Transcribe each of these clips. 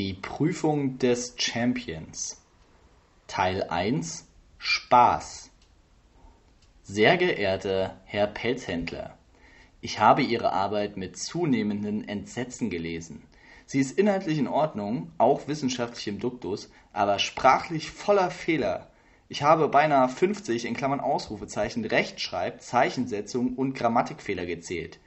Die Prüfung des Champions Teil 1 Spaß Sehr geehrter Herr Pelzhändler, ich habe Ihre Arbeit mit zunehmendem Entsetzen gelesen. Sie ist inhaltlich in Ordnung, auch wissenschaftlich im Duktus, aber sprachlich voller Fehler. Ich habe beinahe 50 in Klammern Ausrufezeichen Rechtschreib-, Zeichensetzung und Grammatikfehler gezählt.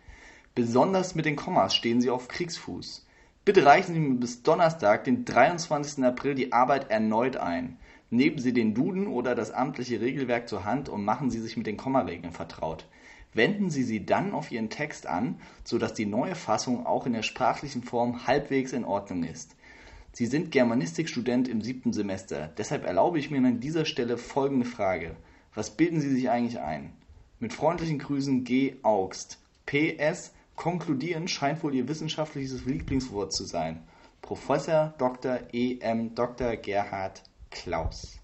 Besonders mit den Kommas stehen Sie auf Kriegsfuß. Bitte reichen Sie mir bis Donnerstag, den 23. April, die Arbeit erneut ein. Nehmen Sie den Duden oder das amtliche Regelwerk zur Hand und machen Sie sich mit den Kommaregeln vertraut. Wenden Sie sie dann auf Ihren Text an, so dass die neue Fassung auch in der sprachlichen Form halbwegs in Ordnung ist. Sie sind Germanistikstudent im siebten Semester, deshalb erlaube ich mir an dieser Stelle folgende Frage. Was bilden Sie sich eigentlich ein? Mit freundlichen Grüßen G. Augst. PS Konkludieren scheint wohl Ihr wissenschaftliches Lieblingswort zu sein. Professor Dr. E. M. Dr. Gerhard Klaus.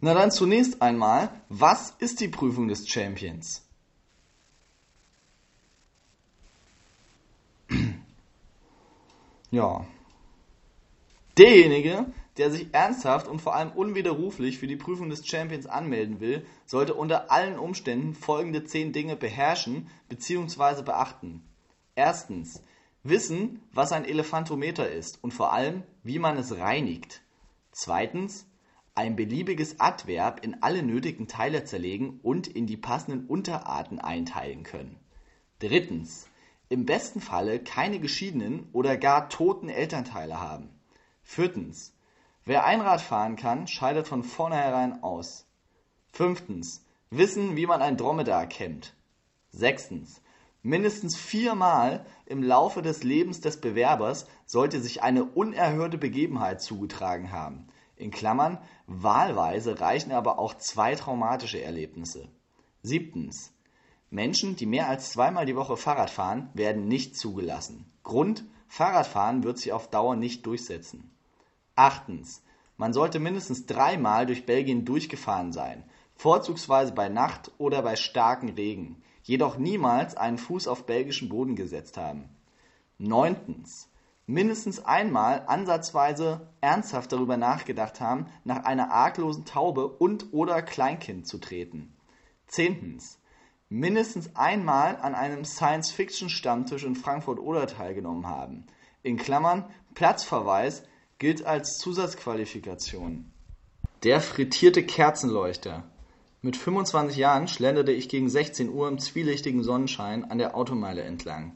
Na dann zunächst einmal, was ist die Prüfung des Champions? Ja. Derjenige, der sich ernsthaft und vor allem unwiderruflich für die Prüfung des Champions anmelden will, sollte unter allen Umständen folgende zehn Dinge beherrschen bzw. beachten. Erstens. Wissen, was ein Elefantometer ist und vor allem, wie man es reinigt. Zweitens. Ein beliebiges Adverb in alle nötigen Teile zerlegen und in die passenden Unterarten einteilen können. Drittens. Im besten Falle keine geschiedenen oder gar toten Elternteile haben. Viertens. Wer Einrad fahren kann, scheidet von vornherein aus. Fünftens. Wissen, wie man ein Dromedar kennt. Sechstens. Mindestens viermal im Laufe des Lebens des Bewerbers sollte sich eine unerhörte Begebenheit zugetragen haben. In Klammern, wahlweise reichen aber auch zwei traumatische Erlebnisse. Siebtens. Menschen, die mehr als zweimal die Woche Fahrrad fahren, werden nicht zugelassen. Grund, Fahrradfahren wird sich auf Dauer nicht durchsetzen. Achtens. Man sollte mindestens dreimal durch Belgien durchgefahren sein, vorzugsweise bei Nacht oder bei starkem Regen, jedoch niemals einen Fuß auf belgischen Boden gesetzt haben. Neuntens. Mindestens einmal ansatzweise ernsthaft darüber nachgedacht haben, nach einer arglosen Taube und oder Kleinkind zu treten. Zehntens. Mindestens einmal an einem Science-Fiction-Stammtisch in Frankfurt-Oder teilgenommen haben. In Klammern Platzverweis gilt als Zusatzqualifikation. Der frittierte Kerzenleuchter. Mit 25 Jahren schlenderte ich gegen 16 Uhr im zwielichtigen Sonnenschein an der Automeile entlang.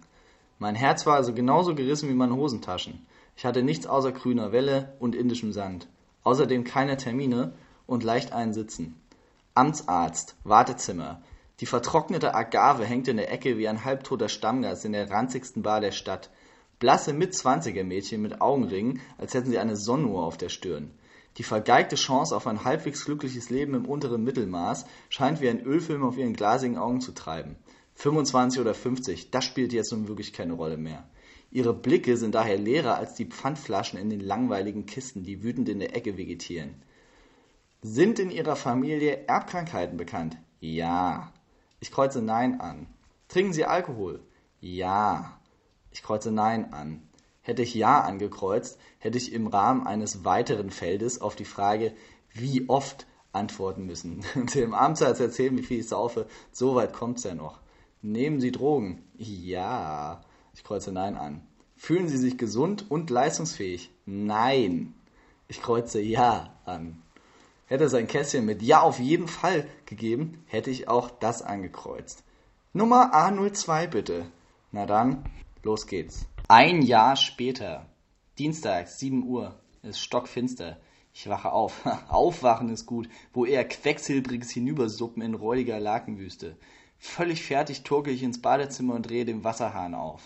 Mein Herz war also genauso gerissen wie meine Hosentaschen. Ich hatte nichts außer grüner Welle und indischem Sand. Außerdem keine Termine und leicht einsitzen. Amtsarzt, Wartezimmer. Die vertrocknete Agave hängt in der Ecke wie ein halbtoter Stammgast in der ranzigsten Bar der Stadt. Blasse Mitzwanziger-Mädchen mit Augenringen, als hätten sie eine Sonnenuhr auf der Stirn. Die vergeigte Chance auf ein halbwegs glückliches Leben im unteren Mittelmaß scheint wie ein Ölfilm auf ihren glasigen Augen zu treiben. 25 oder 50, das spielt jetzt nun wirklich keine Rolle mehr. Ihre Blicke sind daher leerer als die Pfandflaschen in den langweiligen Kisten, die wütend in der Ecke vegetieren. Sind in ihrer Familie Erbkrankheiten bekannt? Ja. Ich kreuze Nein an. Trinken Sie Alkohol? Ja. Ich kreuze Nein an. Hätte ich Ja angekreuzt, hätte ich im Rahmen eines weiteren Feldes auf die Frage, wie oft antworten müssen. Dem Amtsarzt erzählen, wie viel ich saufe, so weit kommt's ja noch. Nehmen Sie Drogen? Ja. Ich kreuze Nein an. Fühlen Sie sich gesund und leistungsfähig? Nein. Ich kreuze Ja an. Hätte es ein Kästchen mit Ja auf jeden Fall gegeben, hätte ich auch das angekreuzt. Nummer A02 bitte. Na dann, Los geht's. Ein Jahr später. Dienstag, 7 Uhr. Ist stockfinster. Ich wache auf. Aufwachen ist gut. Wo eher quecksilbriges Hinübersuppen in räudiger Lakenwüste. Völlig fertig turke ich ins Badezimmer und drehe den Wasserhahn auf.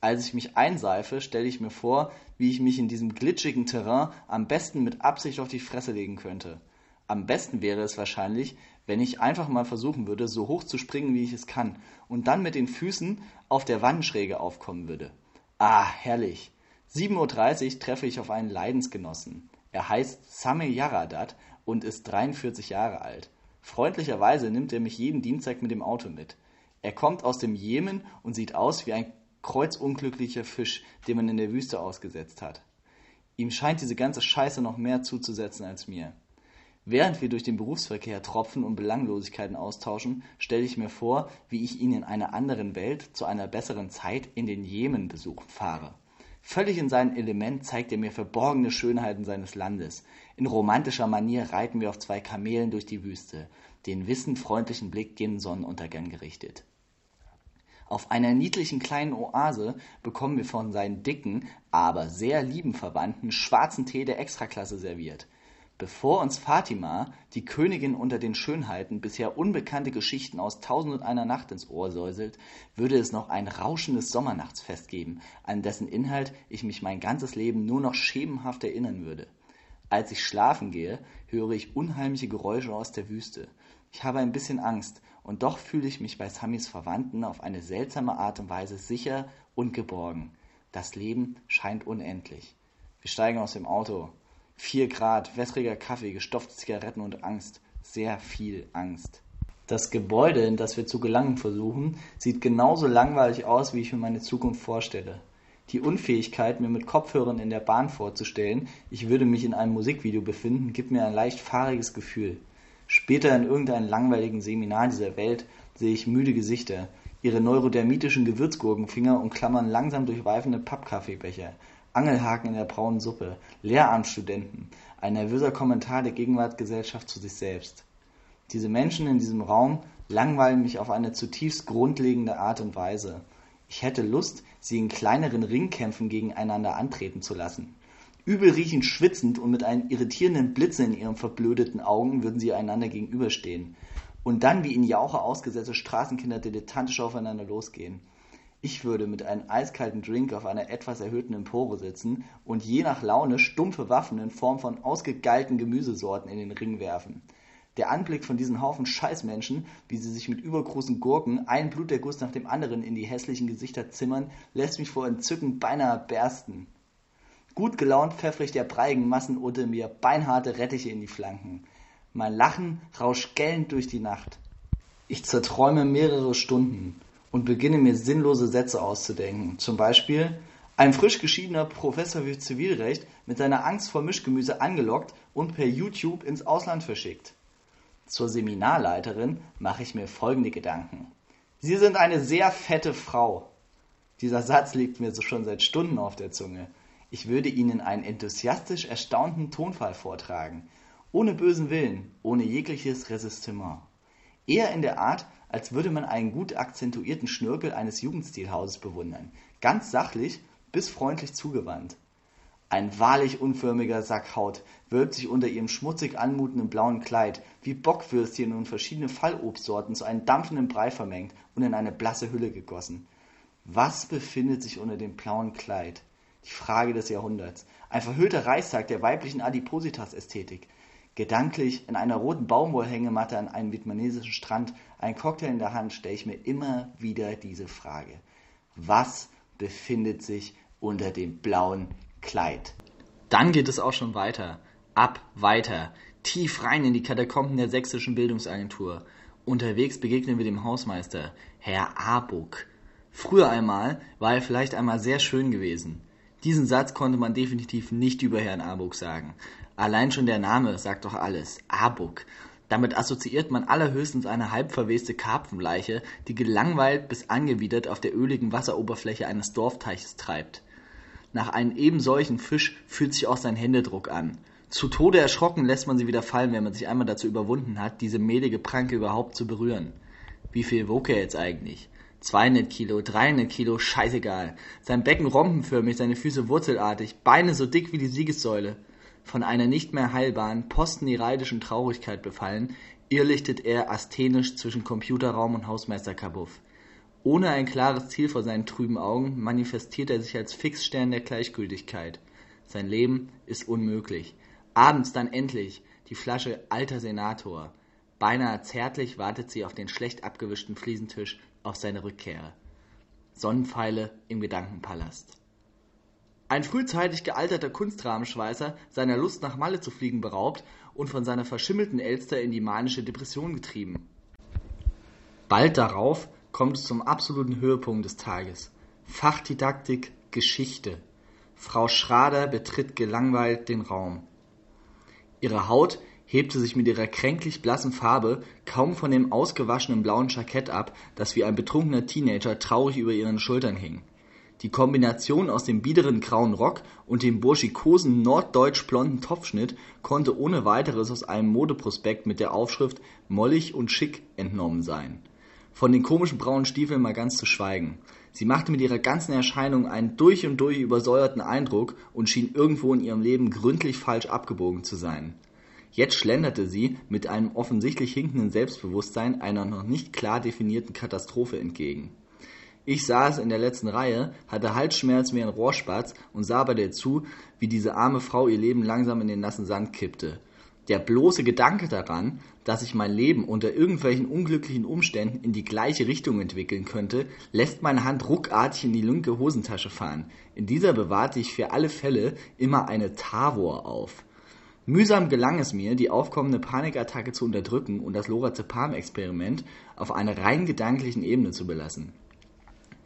Als ich mich einseife, stelle ich mir vor, wie ich mich in diesem glitschigen Terrain am besten mit Absicht auf die Fresse legen könnte. Am besten wäre es wahrscheinlich, wenn ich einfach mal versuchen würde, so hoch zu springen, wie ich es kann, und dann mit den Füßen auf der Wandschräge aufkommen würde. Ah, herrlich. 7.30 Uhr treffe ich auf einen Leidensgenossen. Er heißt Same Yaradat und ist 43 Jahre alt. Freundlicherweise nimmt er mich jeden Dienstag mit dem Auto mit. Er kommt aus dem Jemen und sieht aus wie ein kreuzunglücklicher Fisch, den man in der Wüste ausgesetzt hat. Ihm scheint diese ganze Scheiße noch mehr zuzusetzen als mir. Während wir durch den Berufsverkehr tropfen und Belanglosigkeiten austauschen, stelle ich mir vor, wie ich ihn in einer anderen Welt zu einer besseren Zeit in den Jemen besuchen fahre. Völlig in seinem Element zeigt er mir verborgene Schönheiten seines Landes. In romantischer Manier reiten wir auf zwei Kamelen durch die Wüste, den wissend freundlichen Blick gen Sonnenuntergang gerichtet. Auf einer niedlichen kleinen Oase bekommen wir von seinen dicken, aber sehr lieben Verwandten schwarzen Tee der Extraklasse serviert. Bevor uns Fatima, die Königin unter den Schönheiten, bisher unbekannte Geschichten aus Tausend und einer Nacht ins Ohr säuselt, würde es noch ein rauschendes Sommernachtsfest geben, an dessen Inhalt ich mich mein ganzes Leben nur noch schemenhaft erinnern würde. Als ich schlafen gehe, höre ich unheimliche Geräusche aus der Wüste. Ich habe ein bisschen Angst, und doch fühle ich mich bei Samis Verwandten auf eine seltsame Art und Weise sicher und geborgen. Das Leben scheint unendlich. Wir steigen aus dem Auto. 4 Grad, wässriger Kaffee, gestopfte Zigaretten und Angst. Sehr viel Angst. Das Gebäude, in das wir zu gelangen versuchen, sieht genauso langweilig aus, wie ich mir meine Zukunft vorstelle. Die Unfähigkeit, mir mit Kopfhörern in der Bahn vorzustellen, ich würde mich in einem Musikvideo befinden, gibt mir ein leicht fahriges Gefühl. Später in irgendeinem langweiligen Seminar dieser Welt sehe ich müde Gesichter, ihre neurodermitischen Gewürzgurkenfinger umklammern langsam durchweifende Pappkaffeebecher, Angelhaken in der braunen Suppe, Lehramtsstudenten, ein nervöser Kommentar der Gegenwartsgesellschaft zu sich selbst. Diese Menschen in diesem Raum langweilen mich auf eine zutiefst grundlegende Art und Weise. Ich hätte Lust, sie in kleineren Ringkämpfen gegeneinander antreten zu lassen. Übel riechend schwitzend und mit einem irritierenden Blitzen in ihren verblödeten Augen würden sie einander gegenüberstehen. Und dann wie in Jauche ausgesetzte Straßenkinder dilettantisch aufeinander losgehen. Ich würde mit einem eiskalten Drink auf einer etwas erhöhten Empore sitzen und je nach Laune stumpfe Waffen in Form von ausgegeilten Gemüsesorten in den Ring werfen. Der Anblick von diesen Haufen Scheißmenschen, wie sie sich mit übergroßen Gurken ein Bluterguss nach dem anderen in die hässlichen Gesichter zimmern, lässt mich vor Entzücken beinahe bersten. Gut gelaunt pfeffere ich der breigen Massen unter mir beinharte Rettiche in die Flanken. Mein Lachen rauscht gellend durch die Nacht. Ich zerträume mehrere Stunden und beginne mir sinnlose Sätze auszudenken. Zum Beispiel, ein frisch geschiedener Professor für Zivilrecht mit seiner Angst vor Mischgemüse angelockt und per YouTube ins Ausland verschickt. Zur Seminarleiterin mache ich mir folgende Gedanken. Sie sind eine sehr fette Frau. Dieser Satz liegt mir so schon seit Stunden auf der Zunge. Ich würde Ihnen einen enthusiastisch erstaunten Tonfall vortragen, ohne bösen Willen, ohne jegliches Resistiment. Eher in der Art, als würde man einen gut akzentuierten Schnörkel eines Jugendstilhauses bewundern, ganz sachlich bis freundlich zugewandt. Ein wahrlich unförmiger Sack Haut wölbt sich unter ihrem schmutzig anmutenden blauen Kleid, wie Bockwürstchen und verschiedene Fallobstsorten zu einem dampfenden Brei vermengt und in eine blasse Hülle gegossen. Was befindet sich unter dem blauen Kleid? Die Frage des Jahrhunderts. Ein verhüllter Reichstag der weiblichen Adipositas-Ästhetik. Gedanklich in einer roten Baumwollhängematte an einem vietnamesischen Strand, ein Cocktail in der Hand, stelle ich mir immer wieder diese Frage. Was befindet sich unter dem blauen Kleid? Dann geht es auch schon weiter. Ab, weiter. Tief rein in die Katakomben der sächsischen Bildungsagentur. Unterwegs begegnen wir dem Hausmeister, Herr Abuck. Früher einmal war er vielleicht einmal sehr schön gewesen. Diesen Satz konnte man definitiv nicht über Herrn Abuck sagen. Allein schon der Name sagt doch alles. Abuk. Damit assoziiert man allerhöchstens eine halbverweste Karpfenleiche, die gelangweilt bis angewidert auf der öligen Wasseroberfläche eines Dorfteiches treibt. Nach einem eben solchen Fisch fühlt sich auch sein Händedruck an. Zu Tode erschrocken lässt man sie wieder fallen, wenn man sich einmal dazu überwunden hat, diese mehlige Pranke überhaupt zu berühren. Wie viel wog er jetzt eigentlich? 200 Kilo, 300 Kilo, scheißegal. Sein Becken rompenförmig, seine Füße wurzelartig, Beine so dick wie die Siegessäule. Von einer nicht mehr heilbaren postnereidischen Traurigkeit befallen, irrlichtet er asthenisch zwischen Computerraum und Hausmeister Kabuff. Ohne ein klares Ziel vor seinen trüben Augen manifestiert er sich als Fixstern der Gleichgültigkeit. Sein Leben ist unmöglich. Abends dann endlich die Flasche Alter Senator. Beinahe zärtlich wartet sie auf den schlecht abgewischten Fliesentisch auf seine Rückkehr. Sonnenpfeile im Gedankenpalast. Ein frühzeitig gealterter Kunstrahmenschweißer, seiner Lust nach Malle zu fliegen beraubt und von seiner verschimmelten Elster in die manische Depression getrieben. Bald darauf kommt es zum absoluten Höhepunkt des Tages. Fachdidaktik Geschichte. Frau Schrader betritt gelangweilt den Raum. Ihre Haut hebte sich mit ihrer kränklich blassen Farbe kaum von dem ausgewaschenen blauen Jackett ab, das wie ein betrunkener Teenager traurig über ihren Schultern hing. Die Kombination aus dem biederen grauen Rock und dem burschikosen norddeutsch-blonden Topfschnitt konnte ohne weiteres aus einem Modeprospekt mit der Aufschrift Mollig und schick entnommen sein. Von den komischen braunen Stiefeln mal ganz zu schweigen. Sie machte mit ihrer ganzen Erscheinung einen durch und durch übersäuerten Eindruck und schien irgendwo in ihrem Leben gründlich falsch abgebogen zu sein. Jetzt schlenderte sie mit einem offensichtlich hinkenden Selbstbewusstsein einer noch nicht klar definierten Katastrophe entgegen. Ich saß in der letzten Reihe, hatte Halsschmerz wie ein Rohrspatz und sah bei der zu, wie diese arme Frau ihr Leben langsam in den nassen Sand kippte. Der bloße Gedanke daran, dass sich mein Leben unter irgendwelchen unglücklichen Umständen in die gleiche Richtung entwickeln könnte, lässt meine Hand ruckartig in die linke Hosentasche fahren. In dieser bewahrte ich für alle Fälle immer eine Tavor auf. Mühsam gelang es mir, die aufkommende Panikattacke zu unterdrücken und das Lorazepam-Experiment auf einer rein gedanklichen Ebene zu belassen.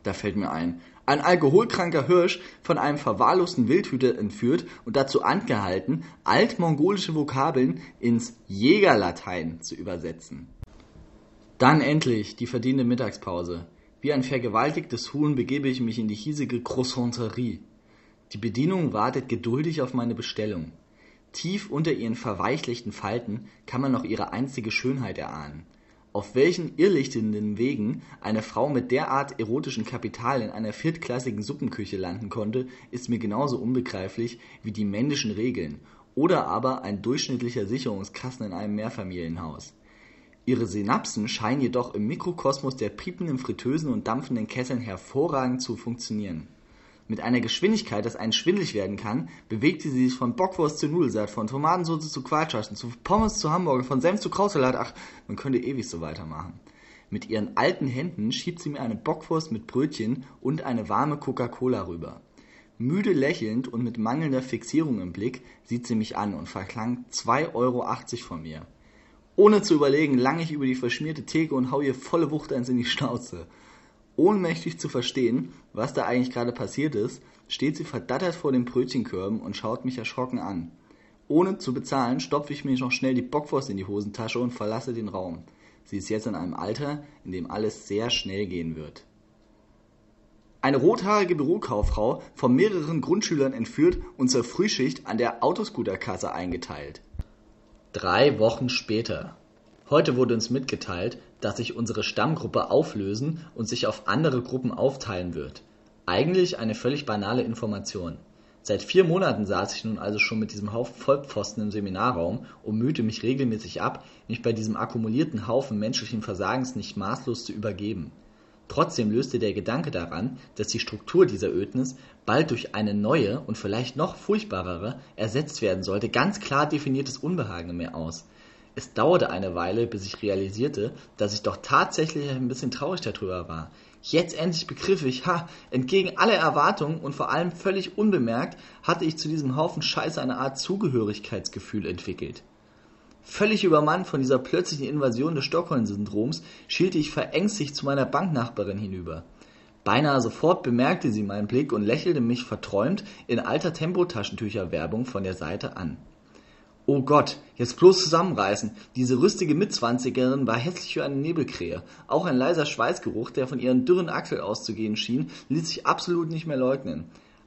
Da fällt mir ein, ein alkoholkranker Hirsch von einem verwahrlosten Wildhüter entführt und dazu angehalten, altmongolische Vokabeln ins Jägerlatein zu übersetzen. Dann endlich die verdiente Mittagspause. Wie ein vergewaltigtes Huhn begebe ich mich in die hiesige Croissanterie. Die Bedienung wartet geduldig auf meine Bestellung. Tief unter ihren verweichlichten Falten kann man noch ihre einstige Schönheit erahnen. Auf welchen irrlichtenden Wegen eine Frau mit derart erotischem Kapital in einer viertklassigen Suppenküche landen konnte, ist mir genauso unbegreiflich wie die männlichen Regeln oder aber ein durchschnittlicher Sicherungskasten in einem Mehrfamilienhaus. Ihre Synapsen scheinen jedoch im Mikrokosmos der piependen Fritteusen und dampfenden Kesseln hervorragend zu funktionieren mit einer Geschwindigkeit, dass einen schwindlig werden kann, bewegte sie sich von Bockwurst zu Nudelsalat, von Tomatensauce zu Quatschaschen, zu Pommes zu Hamburger, von Senf zu Krautsalat. Ach, man könnte ewig so weitermachen. Mit ihren alten Händen schiebt sie mir eine Bockwurst mit Brötchen und eine warme Coca-Cola rüber. Müde lächelnd und mit mangelnder Fixierung im Blick sieht sie mich an und verklangt 2,80 Euro von mir. Ohne zu überlegen, lange ich über die verschmierte Theke und hau ihr volle Wucht eins in die Schnauze. Ohnmächtig zu verstehen, was da eigentlich gerade passiert ist, steht sie verdattert vor den Brötchenkörben und schaut mich erschrocken an. Ohne zu bezahlen, stopfe ich mir noch schnell die Bockwurst in die Hosentasche und verlasse den Raum. Sie ist jetzt in einem Alter, in dem alles sehr schnell gehen wird. Eine rothaarige Bürokauffrau, von mehreren Grundschülern entführt und zur Frühschicht an der Autoscooterkasse eingeteilt. Drei Wochen später. Heute wurde uns mitgeteilt, dass sich unsere Stammgruppe auflösen und sich auf andere Gruppen aufteilen wird. Eigentlich eine völlig banale Information. Seit vier Monaten saß ich nun also schon mit diesem Haufen Vollpfosten im Seminarraum und mühte mich regelmäßig ab, mich bei diesem akkumulierten Haufen menschlichen Versagens nicht maßlos zu übergeben. Trotzdem löste der Gedanke daran, dass die Struktur dieser Ödnis bald durch eine neue und vielleicht noch furchtbarere ersetzt werden sollte, ganz klar definiertes Unbehagen in mir aus. Es dauerte eine Weile, bis ich realisierte, dass ich doch tatsächlich ein bisschen traurig darüber war. Jetzt endlich begriff ich, ha, entgegen aller Erwartungen und vor allem völlig unbemerkt hatte ich zu diesem Haufen Scheiße eine Art Zugehörigkeitsgefühl entwickelt. Völlig übermannt von dieser plötzlichen Invasion des Stockholm-Syndroms schielte ich verängstigt zu meiner Banknachbarin hinüber. Beinahe sofort bemerkte sie meinen Blick und lächelte mich verträumt in alter Tempotaschentücher-Werbung von der Seite an. Oh Gott, jetzt bloß zusammenreißen. Diese rüstige Mitzwanzigerin war hässlich wie eine Nebelkrähe. Auch ein leiser Schweißgeruch, der von ihren dürren Achseln auszugehen schien, ließ sich absolut nicht mehr leugnen.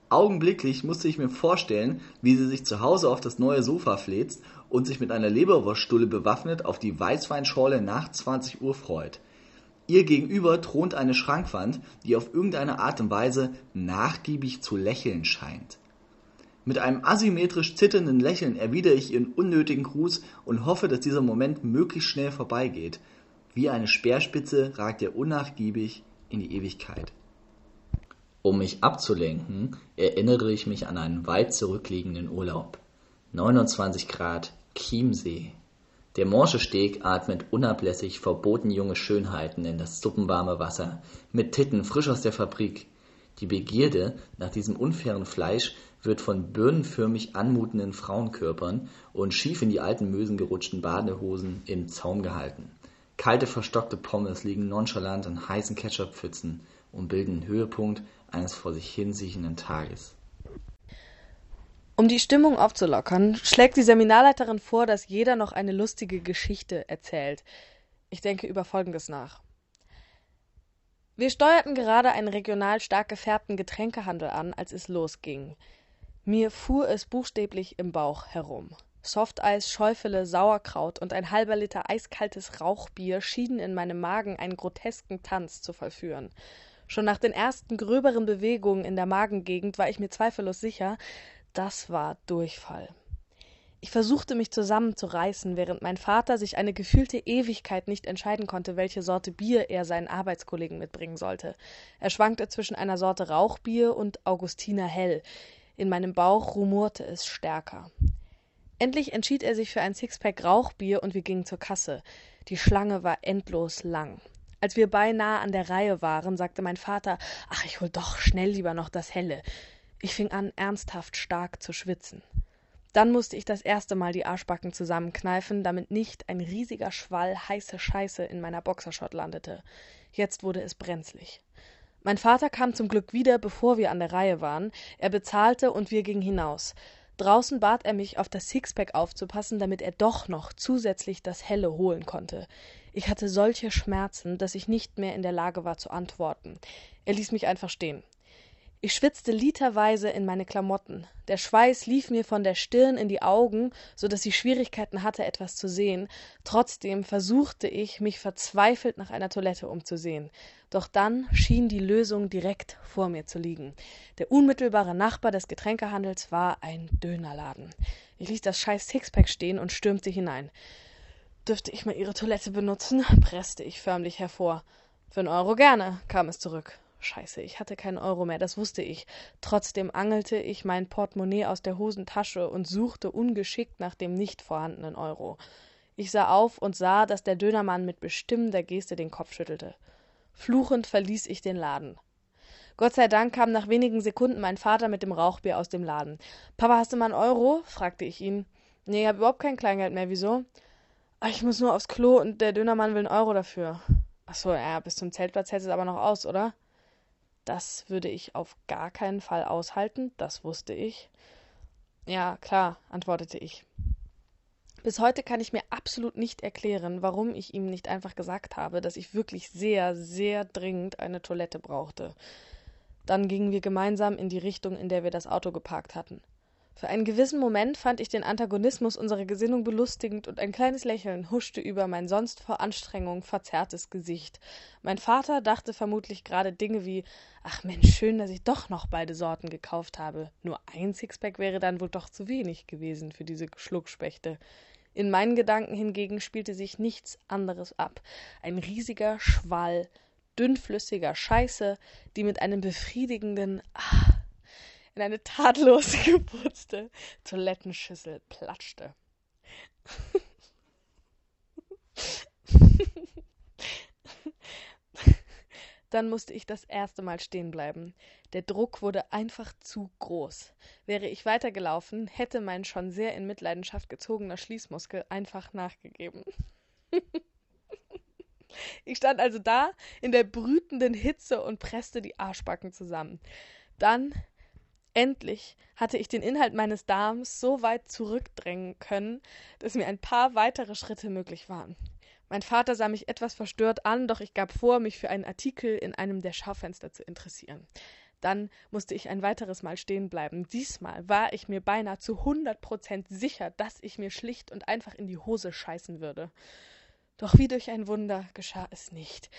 Augenblicklich musste ich mir vorstellen, wie sie sich zu Hause auf das neue Sofa fläzt und sich mit einer Leberwurststulle bewaffnet auf die Weißweinschorle nach 20 Uhr freut. Ihr gegenüber thront eine Schrankwand, die auf irgendeine Art und Weise nachgiebig zu lächeln scheint. Mit einem asymmetrisch zitternden Lächeln erwidere ich ihren unnötigen Gruß und hoffe, dass dieser Moment möglichst schnell vorbeigeht. Wie eine Speerspitze ragt er unnachgiebig in die Ewigkeit. Um mich abzulenken, erinnere ich mich an einen weit zurückliegenden Urlaub. 29 Grad, Chiemsee. Der morsche Steg atmet unablässig verboten junge Schönheiten in das suppenwarme Wasser, mit Titten frisch aus der Fabrik. Die Begierde nach diesem unfairen Fleisch wird von birnenförmig anmutenden Frauenkörpern und schief in die alten Mösen gerutschten Badehosen im Zaum gehalten. Kalte verstockte Pommes liegen nonchalant in heißen Ketchuppfützen. und bilden den Höhepunkt eines vor sich hinsiechenden Tages. Um die Stimmung aufzulockern, schlägt die Seminarleiterin vor, dass jeder noch eine lustige Geschichte erzählt. Ich denke über Folgendes nach. Wir steuerten gerade einen regional stark gefärbten Getränkehandel an, als es losging. Mir fuhr es buchstäblich im Bauch herum. Softeis, Schäufele, Sauerkraut und ein halber Liter eiskaltes Rauchbier schienen in meinem Magen einen grotesken Tanz zu vollführen. Schon nach den ersten gröberen Bewegungen in der Magengegend war ich mir zweifellos sicher, das war Durchfall. Ich versuchte mich zusammenzureißen, während mein Vater sich eine gefühlte Ewigkeit nicht entscheiden konnte, welche Sorte Bier er seinen Arbeitskollegen mitbringen sollte. Er schwankte zwischen einer Sorte Rauchbier und Augustiner Hell. In meinem Bauch rumorte es stärker. Endlich entschied er sich für ein Sixpack Rauchbier und wir gingen zur Kasse. Die Schlange war endlos lang. Als wir beinahe an der Reihe waren, sagte mein Vater, ach, ich hol doch schnell lieber noch das Helle. Ich fing an, ernsthaft stark zu schwitzen. Dann musste ich das erste Mal die Arschbacken zusammenkneifen, damit nicht ein riesiger Schwall heiße Scheiße in meiner Boxershot landete. Jetzt wurde es brenzlig. Mein Vater kam zum Glück wieder, bevor wir an der Reihe waren. Er bezahlte und wir gingen hinaus. Draußen bat er mich, auf das Sixpack aufzupassen, damit er doch noch zusätzlich das Helle holen konnte. Ich hatte solche Schmerzen, dass ich nicht mehr in der Lage war zu antworten. Er ließ mich einfach stehen. Ich schwitzte literweise in meine Klamotten. Der Schweiß lief mir von der Stirn in die Augen, so dass ich Schwierigkeiten hatte, etwas zu sehen. Trotzdem versuchte ich, mich verzweifelt nach einer Toilette umzusehen. Doch dann schien die Lösung direkt vor mir zu liegen. Der unmittelbare Nachbar des Getränkehandels war ein Dönerladen. Ich ließ das scheiß Sixpack stehen und stürmte hinein. Dürfte ich mal Ihre Toilette benutzen? presste ich förmlich hervor. Für einen Euro gerne, kam es zurück. Scheiße, ich hatte keinen Euro mehr, das wusste ich. Trotzdem angelte ich mein Portemonnaie aus der Hosentasche und suchte ungeschickt nach dem nicht vorhandenen Euro. Ich sah auf und sah, dass der Dönermann mit bestimmender Geste den Kopf schüttelte. Fluchend verließ ich den Laden. Gott sei Dank kam nach wenigen Sekunden mein Vater mit dem Rauchbier aus dem Laden. Papa, hast du mal einen Euro? fragte ich ihn. Nee, ich hab überhaupt kein Kleingeld mehr. Wieso? Ich muss nur aufs Klo und der Dönermann will einen Euro dafür. Ach so, ja, bis zum Zeltplatz hält es aber noch aus, oder? Das würde ich auf gar keinen Fall aushalten, das wusste ich. Ja, klar, antwortete ich. Bis heute kann ich mir absolut nicht erklären, warum ich ihm nicht einfach gesagt habe, dass ich wirklich sehr, sehr dringend eine Toilette brauchte. Dann gingen wir gemeinsam in die Richtung, in der wir das Auto geparkt hatten. Für einen gewissen Moment fand ich den Antagonismus unserer Gesinnung belustigend und ein kleines Lächeln huschte über mein sonst vor Anstrengung verzerrtes Gesicht. Mein Vater dachte vermutlich gerade Dinge wie: Ach Mensch, schön, dass ich doch noch beide Sorten gekauft habe. Nur ein Sixpack wäre dann wohl doch zu wenig gewesen für diese Schluckspechte. In meinen Gedanken hingegen spielte sich nichts anderes ab. Ein riesiger Schwall dünnflüssiger Scheiße, die mit einem befriedigenden Ah in eine tadellos geputzte Toilettenschüssel platschte. Dann musste ich das erste Mal stehen bleiben. Der Druck wurde einfach zu groß. Wäre ich weitergelaufen, hätte mein schon sehr in Mitleidenschaft gezogener Schließmuskel einfach nachgegeben. ich stand also da in der brütenden Hitze und presste die Arschbacken zusammen. Dann Endlich hatte ich den Inhalt meines Darms so weit zurückdrängen können, dass mir ein paar weitere Schritte möglich waren. Mein Vater sah mich etwas verstört an, doch ich gab vor, mich für einen Artikel in einem der Schaufenster zu interessieren. Dann musste ich ein weiteres Mal stehen bleiben. Diesmal war ich mir beinahe zu hundert Prozent sicher, dass ich mir schlicht und einfach in die Hose scheißen würde. Doch wie durch ein Wunder geschah es nicht.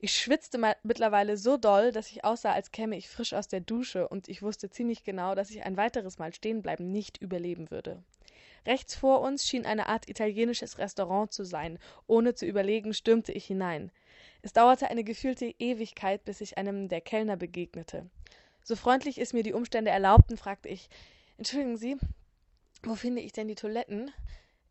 Ich schwitzte mittlerweile so doll, dass ich aussah, als käme ich frisch aus der Dusche, und ich wusste ziemlich genau, dass ich ein weiteres Mal stehenbleiben nicht überleben würde. Rechts vor uns schien eine Art italienisches Restaurant zu sein. Ohne zu überlegen, stürmte ich hinein. Es dauerte eine gefühlte Ewigkeit, bis ich einem der Kellner begegnete. So freundlich es mir die Umstände erlaubten, fragte ich Entschuldigen Sie, wo finde ich denn die Toiletten?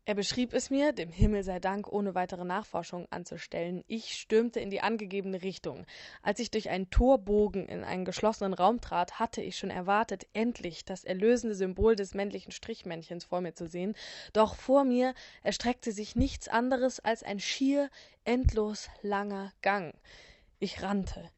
Er beschrieb es mir, dem Himmel sei Dank, ohne weitere Nachforschungen anzustellen. Ich stürmte in die angegebene Richtung. Als ich durch einen Torbogen in einen geschlossenen Raum trat, hatte ich schon erwartet, endlich das erlösende Symbol des männlichen Strichmännchens vor mir zu sehen. Doch vor mir erstreckte sich nichts anderes als ein schier endlos langer Gang. Ich rannte.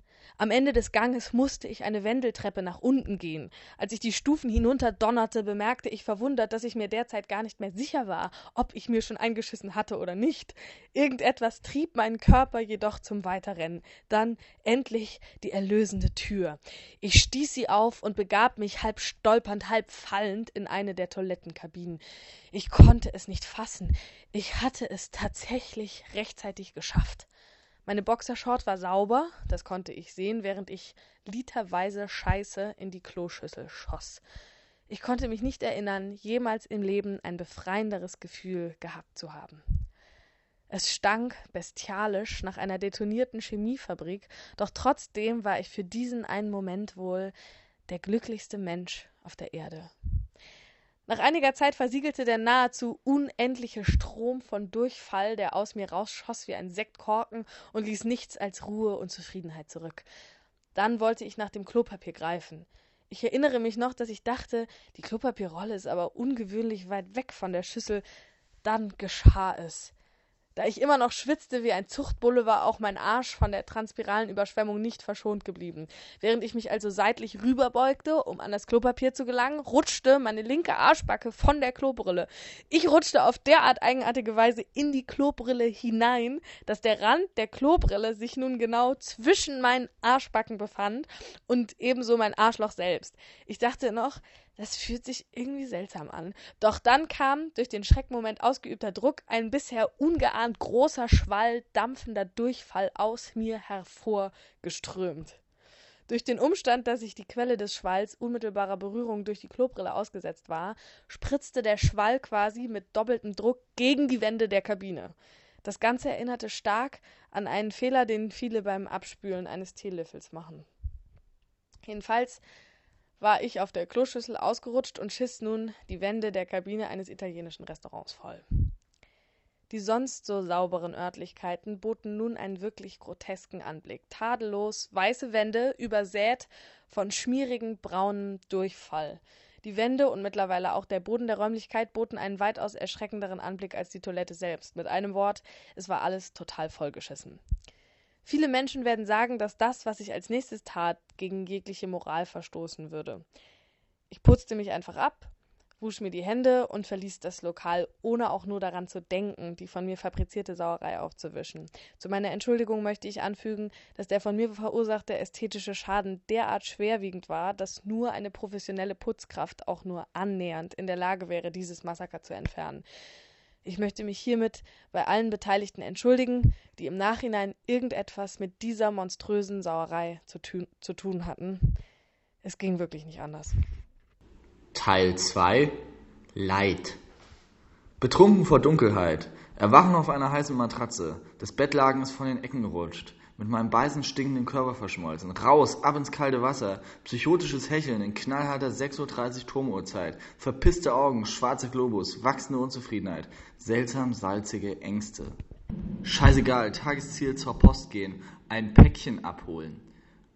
Am Ende des Ganges musste ich eine Wendeltreppe nach unten gehen. Als ich die Stufen hinunter donnerte, bemerkte ich verwundert, dass ich mir derzeit gar nicht mehr sicher war, ob ich mir schon eingeschissen hatte oder nicht. Irgendetwas trieb meinen Körper jedoch zum Weiterrennen. Dann endlich die erlösende Tür. Ich stieß sie auf und begab mich halb stolpernd, halb fallend in eine der Toilettenkabinen. Ich konnte es nicht fassen. Ich hatte es tatsächlich rechtzeitig geschafft. Meine Boxershort war sauber, das konnte ich sehen, während ich literweise Scheiße in die Kloschüssel schoss. Ich konnte mich nicht erinnern, jemals im Leben ein befreienderes Gefühl gehabt zu haben. Es stank bestialisch nach einer detonierten Chemiefabrik, doch trotzdem war ich für diesen einen Moment wohl der glücklichste Mensch auf der Erde. Nach einiger Zeit versiegelte der nahezu unendliche Strom von Durchfall, der aus mir rausschoss wie ein Sektkorken und ließ nichts als Ruhe und Zufriedenheit zurück. Dann wollte ich nach dem Klopapier greifen. Ich erinnere mich noch, dass ich dachte, die Klopapierrolle ist aber ungewöhnlich weit weg von der Schüssel. Dann geschah es. Da ich immer noch schwitzte wie ein Zuchtbulle, war auch mein Arsch von der transpiralen Überschwemmung nicht verschont geblieben. Während ich mich also seitlich rüberbeugte, um an das Klopapier zu gelangen, rutschte meine linke Arschbacke von der Klobrille. Ich rutschte auf derart eigenartige Weise in die Klobrille hinein, dass der Rand der Klobrille sich nun genau zwischen meinen Arschbacken befand und ebenso mein Arschloch selbst. Ich dachte noch, das fühlt sich irgendwie seltsam an. Doch dann kam, durch den Schreckmoment ausgeübter Druck, ein bisher ungeahnt großer Schwall dampfender Durchfall aus mir hervorgeströmt. Durch den Umstand, dass ich die Quelle des Schwalls unmittelbarer Berührung durch die Klobrille ausgesetzt war, spritzte der Schwall quasi mit doppeltem Druck gegen die Wände der Kabine. Das Ganze erinnerte stark an einen Fehler, den viele beim Abspülen eines Teelöffels machen. Jedenfalls war ich auf der Kloschüssel ausgerutscht und schiss nun die Wände der Kabine eines italienischen Restaurants voll. Die sonst so sauberen Örtlichkeiten boten nun einen wirklich grotesken Anblick. Tadellos weiße Wände, übersät von schmierigem braunem Durchfall. Die Wände und mittlerweile auch der Boden der Räumlichkeit boten einen weitaus erschreckenderen Anblick als die Toilette selbst. Mit einem Wort, es war alles total vollgeschissen. Viele Menschen werden sagen, dass das, was ich als nächstes tat, gegen jegliche Moral verstoßen würde. Ich putzte mich einfach ab, wusch mir die Hände und verließ das Lokal, ohne auch nur daran zu denken, die von mir fabrizierte Sauerei aufzuwischen. Zu meiner Entschuldigung möchte ich anfügen, dass der von mir verursachte ästhetische Schaden derart schwerwiegend war, dass nur eine professionelle Putzkraft auch nur annähernd in der Lage wäre, dieses Massaker zu entfernen. Ich möchte mich hiermit bei allen Beteiligten entschuldigen, die im Nachhinein irgendetwas mit dieser monströsen Sauerei zu, tu zu tun hatten. Es ging wirklich nicht anders. Teil 2 Leid. Betrunken vor Dunkelheit. Erwachen auf einer heißen Matratze. Das Bettlaken ist von den Ecken gerutscht mit meinem beißend stinkenden Körper verschmolzen. Raus, ab ins kalte Wasser. Psychotisches Hecheln in knallharter 6.30 Uhr Turmuhrzeit. Verpisste Augen, schwarzer Globus, wachsende Unzufriedenheit. Seltsam salzige Ängste. Scheißegal, Tagesziel zur Post gehen. Ein Päckchen abholen.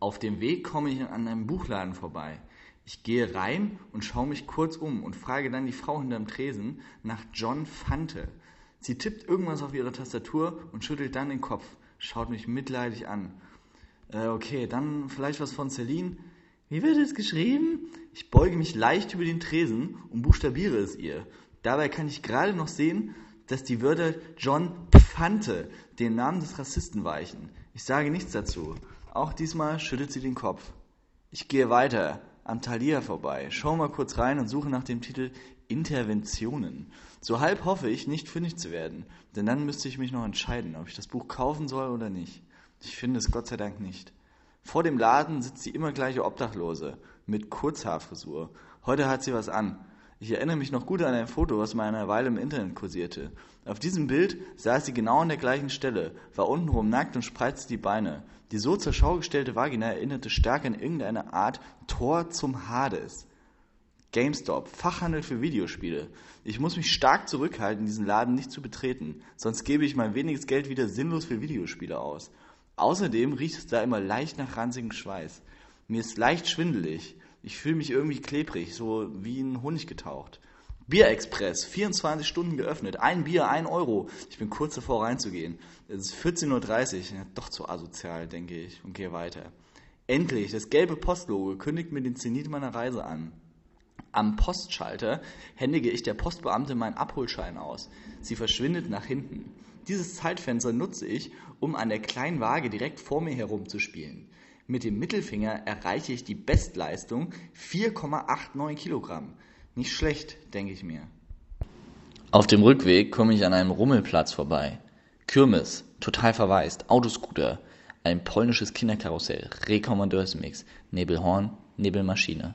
Auf dem Weg komme ich an einem Buchladen vorbei. Ich gehe rein und schaue mich kurz um und frage dann die Frau hinterm Tresen nach John Fante. Sie tippt irgendwas auf ihre Tastatur und schüttelt dann den Kopf schaut mich mitleidig an. Äh, okay, dann vielleicht was von Celine. Wie wird es geschrieben? Ich beuge mich leicht über den Tresen und buchstabiere es ihr. Dabei kann ich gerade noch sehen, dass die Wörter John Pfante den Namen des Rassisten weichen. Ich sage nichts dazu. Auch diesmal schüttelt sie den Kopf. Ich gehe weiter am Thalia vorbei, schaue mal kurz rein und suche nach dem Titel Interventionen. So halb hoffe ich, nicht fündig zu werden, denn dann müsste ich mich noch entscheiden, ob ich das Buch kaufen soll oder nicht. Ich finde es Gott sei Dank nicht. Vor dem Laden sitzt die immer gleiche Obdachlose mit Kurzhaarfrisur. Heute hat sie was an. Ich erinnere mich noch gut an ein Foto, was mal eine Weile im Internet kursierte. Auf diesem Bild saß sie genau an der gleichen Stelle, war untenrum nackt und spreizte die Beine. Die so zur Schau gestellte Vagina erinnerte stark an irgendeine Art Tor zum Hades. GameStop, Fachhandel für Videospiele. Ich muss mich stark zurückhalten, diesen Laden nicht zu betreten, sonst gebe ich mein weniges Geld wieder sinnlos für Videospiele aus. Außerdem riecht es da immer leicht nach ranzigem Schweiß. Mir ist leicht schwindelig. Ich fühle mich irgendwie klebrig, so wie in Honig getaucht. Bierexpress, 24 Stunden geöffnet, ein Bier, ein Euro. Ich bin kurz davor reinzugehen. Es ist 14.30 Uhr, ja, doch zu asozial, denke ich, und gehe weiter. Endlich, das gelbe Postlogo kündigt mir den Zenit meiner Reise an. Am Postschalter händige ich der Postbeamte meinen Abholschein aus. Sie verschwindet nach hinten. Dieses Zeitfenster nutze ich, um an der kleinen Waage direkt vor mir herumzuspielen. Mit dem Mittelfinger erreiche ich die Bestleistung 4,89 Kilogramm. Nicht schlecht, denke ich mir. Auf dem Rückweg komme ich an einem Rummelplatz vorbei. Kirmes, total verwaist, Autoscooter, ein polnisches Kinderkarussell, Rekommandeursmix, Nebelhorn, Nebelmaschine.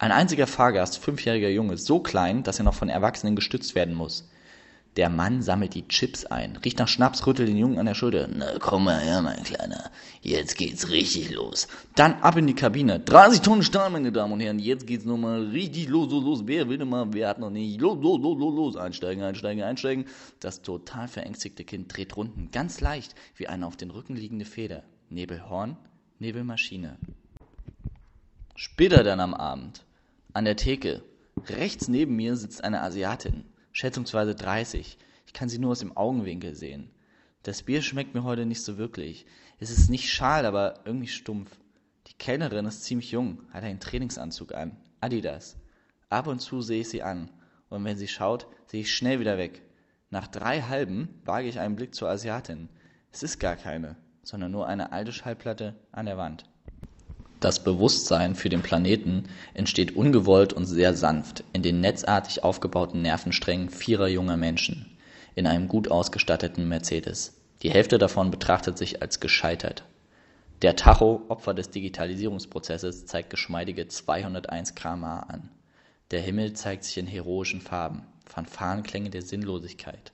Ein einziger Fahrgast, fünfjähriger Junge, so klein, dass er noch von Erwachsenen gestützt werden muss. Der Mann sammelt die Chips ein, riecht nach Schnaps, rüttelt den Jungen an der Schulter. Na, komm mal her, mein Kleiner. Jetzt geht's richtig los. Dann ab in die Kabine. 30 Tonnen Stahl, meine Damen und Herren. Jetzt geht's nochmal richtig los, los, los. Wer will denn mal, wer hat noch nicht? Los, los, los, los, los. Einsteigen, einsteigen, einsteigen. Das total verängstigte Kind dreht Runden. Ganz leicht, wie eine auf den Rücken liegende Feder. Nebelhorn, Nebelmaschine. Später dann am Abend. An der Theke. Rechts neben mir sitzt eine Asiatin, schätzungsweise 30. Ich kann sie nur aus dem Augenwinkel sehen. Das Bier schmeckt mir heute nicht so wirklich. Es ist nicht schal, aber irgendwie stumpf. Die Kellnerin ist ziemlich jung, hat einen Trainingsanzug an. Adidas. Ab und zu sehe ich sie an. Und wenn sie schaut, sehe ich schnell wieder weg. Nach drei halben wage ich einen Blick zur Asiatin. Es ist gar keine, sondern nur eine alte Schallplatte an der Wand. Das Bewusstsein für den Planeten entsteht ungewollt und sehr sanft in den netzartig aufgebauten Nervensträngen vierer junger Menschen in einem gut ausgestatteten Mercedes. Die Hälfte davon betrachtet sich als gescheitert. Der Tacho, Opfer des Digitalisierungsprozesses, zeigt geschmeidige 201 km/h an. Der Himmel zeigt sich in heroischen Farben, Fanfarenklänge der Sinnlosigkeit.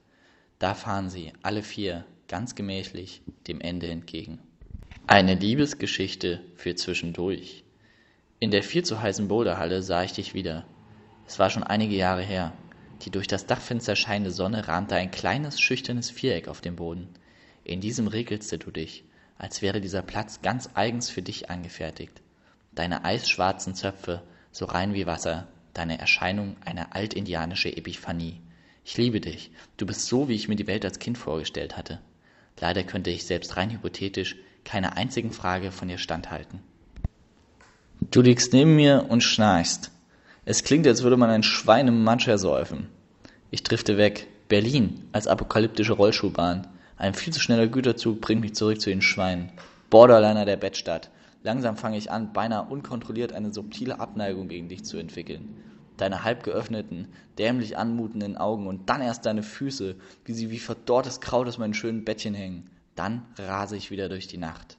Da fahren sie, alle vier, ganz gemächlich, dem Ende entgegen. Eine Liebesgeschichte für zwischendurch. In der viel zu heißen Boulderhalle sah ich dich wieder. Es war schon einige Jahre her. Die durch das Dachfenster scheinende Sonne rahmte ein kleines, schüchternes Viereck auf dem Boden. In diesem regelst du dich, als wäre dieser Platz ganz eigens für dich angefertigt. Deine eisschwarzen Zöpfe, so rein wie Wasser, deine Erscheinung eine altindianische Epiphanie. Ich liebe dich. Du bist so, wie ich mir die Welt als Kind vorgestellt hatte. Leider könnte ich selbst rein hypothetisch keiner einzigen Frage von dir standhalten. Du liegst neben mir und schnarchst. Es klingt, als würde man ein Schwein im Matsch ersäufen. Ich drifte weg. Berlin als apokalyptische Rollschuhbahn. Ein viel zu schneller Güterzug bringt mich zurück zu den Schweinen. Borderliner der Bettstadt. Langsam fange ich an, beinahe unkontrolliert eine subtile Abneigung gegen dich zu entwickeln. Deine halb geöffneten, dämlich anmutenden Augen und dann erst deine Füße, wie sie wie verdorrtes Kraut aus meinen schönen Bettchen hängen. Dann rase ich wieder durch die Nacht.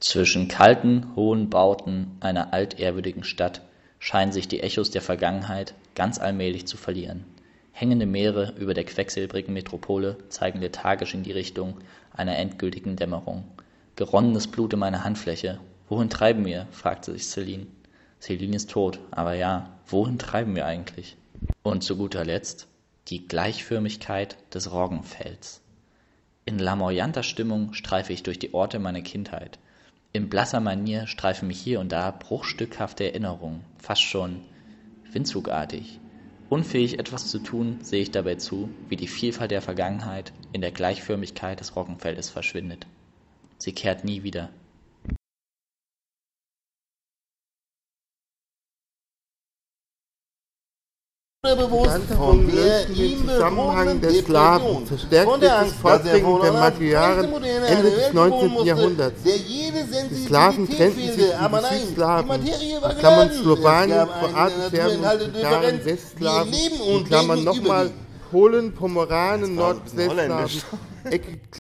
Zwischen kalten, hohen Bauten einer altehrwürdigen Stadt scheinen sich die Echos der Vergangenheit ganz allmählich zu verlieren. Hängende Meere über der quecksilbrigen Metropole zeigen lethargisch in die Richtung einer endgültigen Dämmerung. Geronnenes Blut in meiner Handfläche. Wohin treiben wir? fragte sich Celine. Celine ist tot, aber ja, wohin treiben wir eigentlich? Und zu guter Letzt die Gleichförmigkeit des Roggenfelds. In lamoyanter Stimmung streife ich durch die Orte meiner Kindheit. In blasser Manier streifen mich hier und da bruchstückhafte Erinnerungen, fast schon windzugartig. Unfähig etwas zu tun, sehe ich dabei zu, wie die Vielfalt der Vergangenheit in der Gleichförmigkeit des Roggenfeldes verschwindet. Sie kehrt nie wieder. Vom lösenden Zusammenhang der Sklaven, verstärktes Fortbringen der Magyaren Ende des 19. Jahrhunderts. Die Sklaven trennten sich in Besitz-Sklaven, in Klammern Slowanien, Kroaten, Serben, Bulgaren, Westsklaven, in Klammern nochmal Polen, Pomeranen, Nordwestslaven,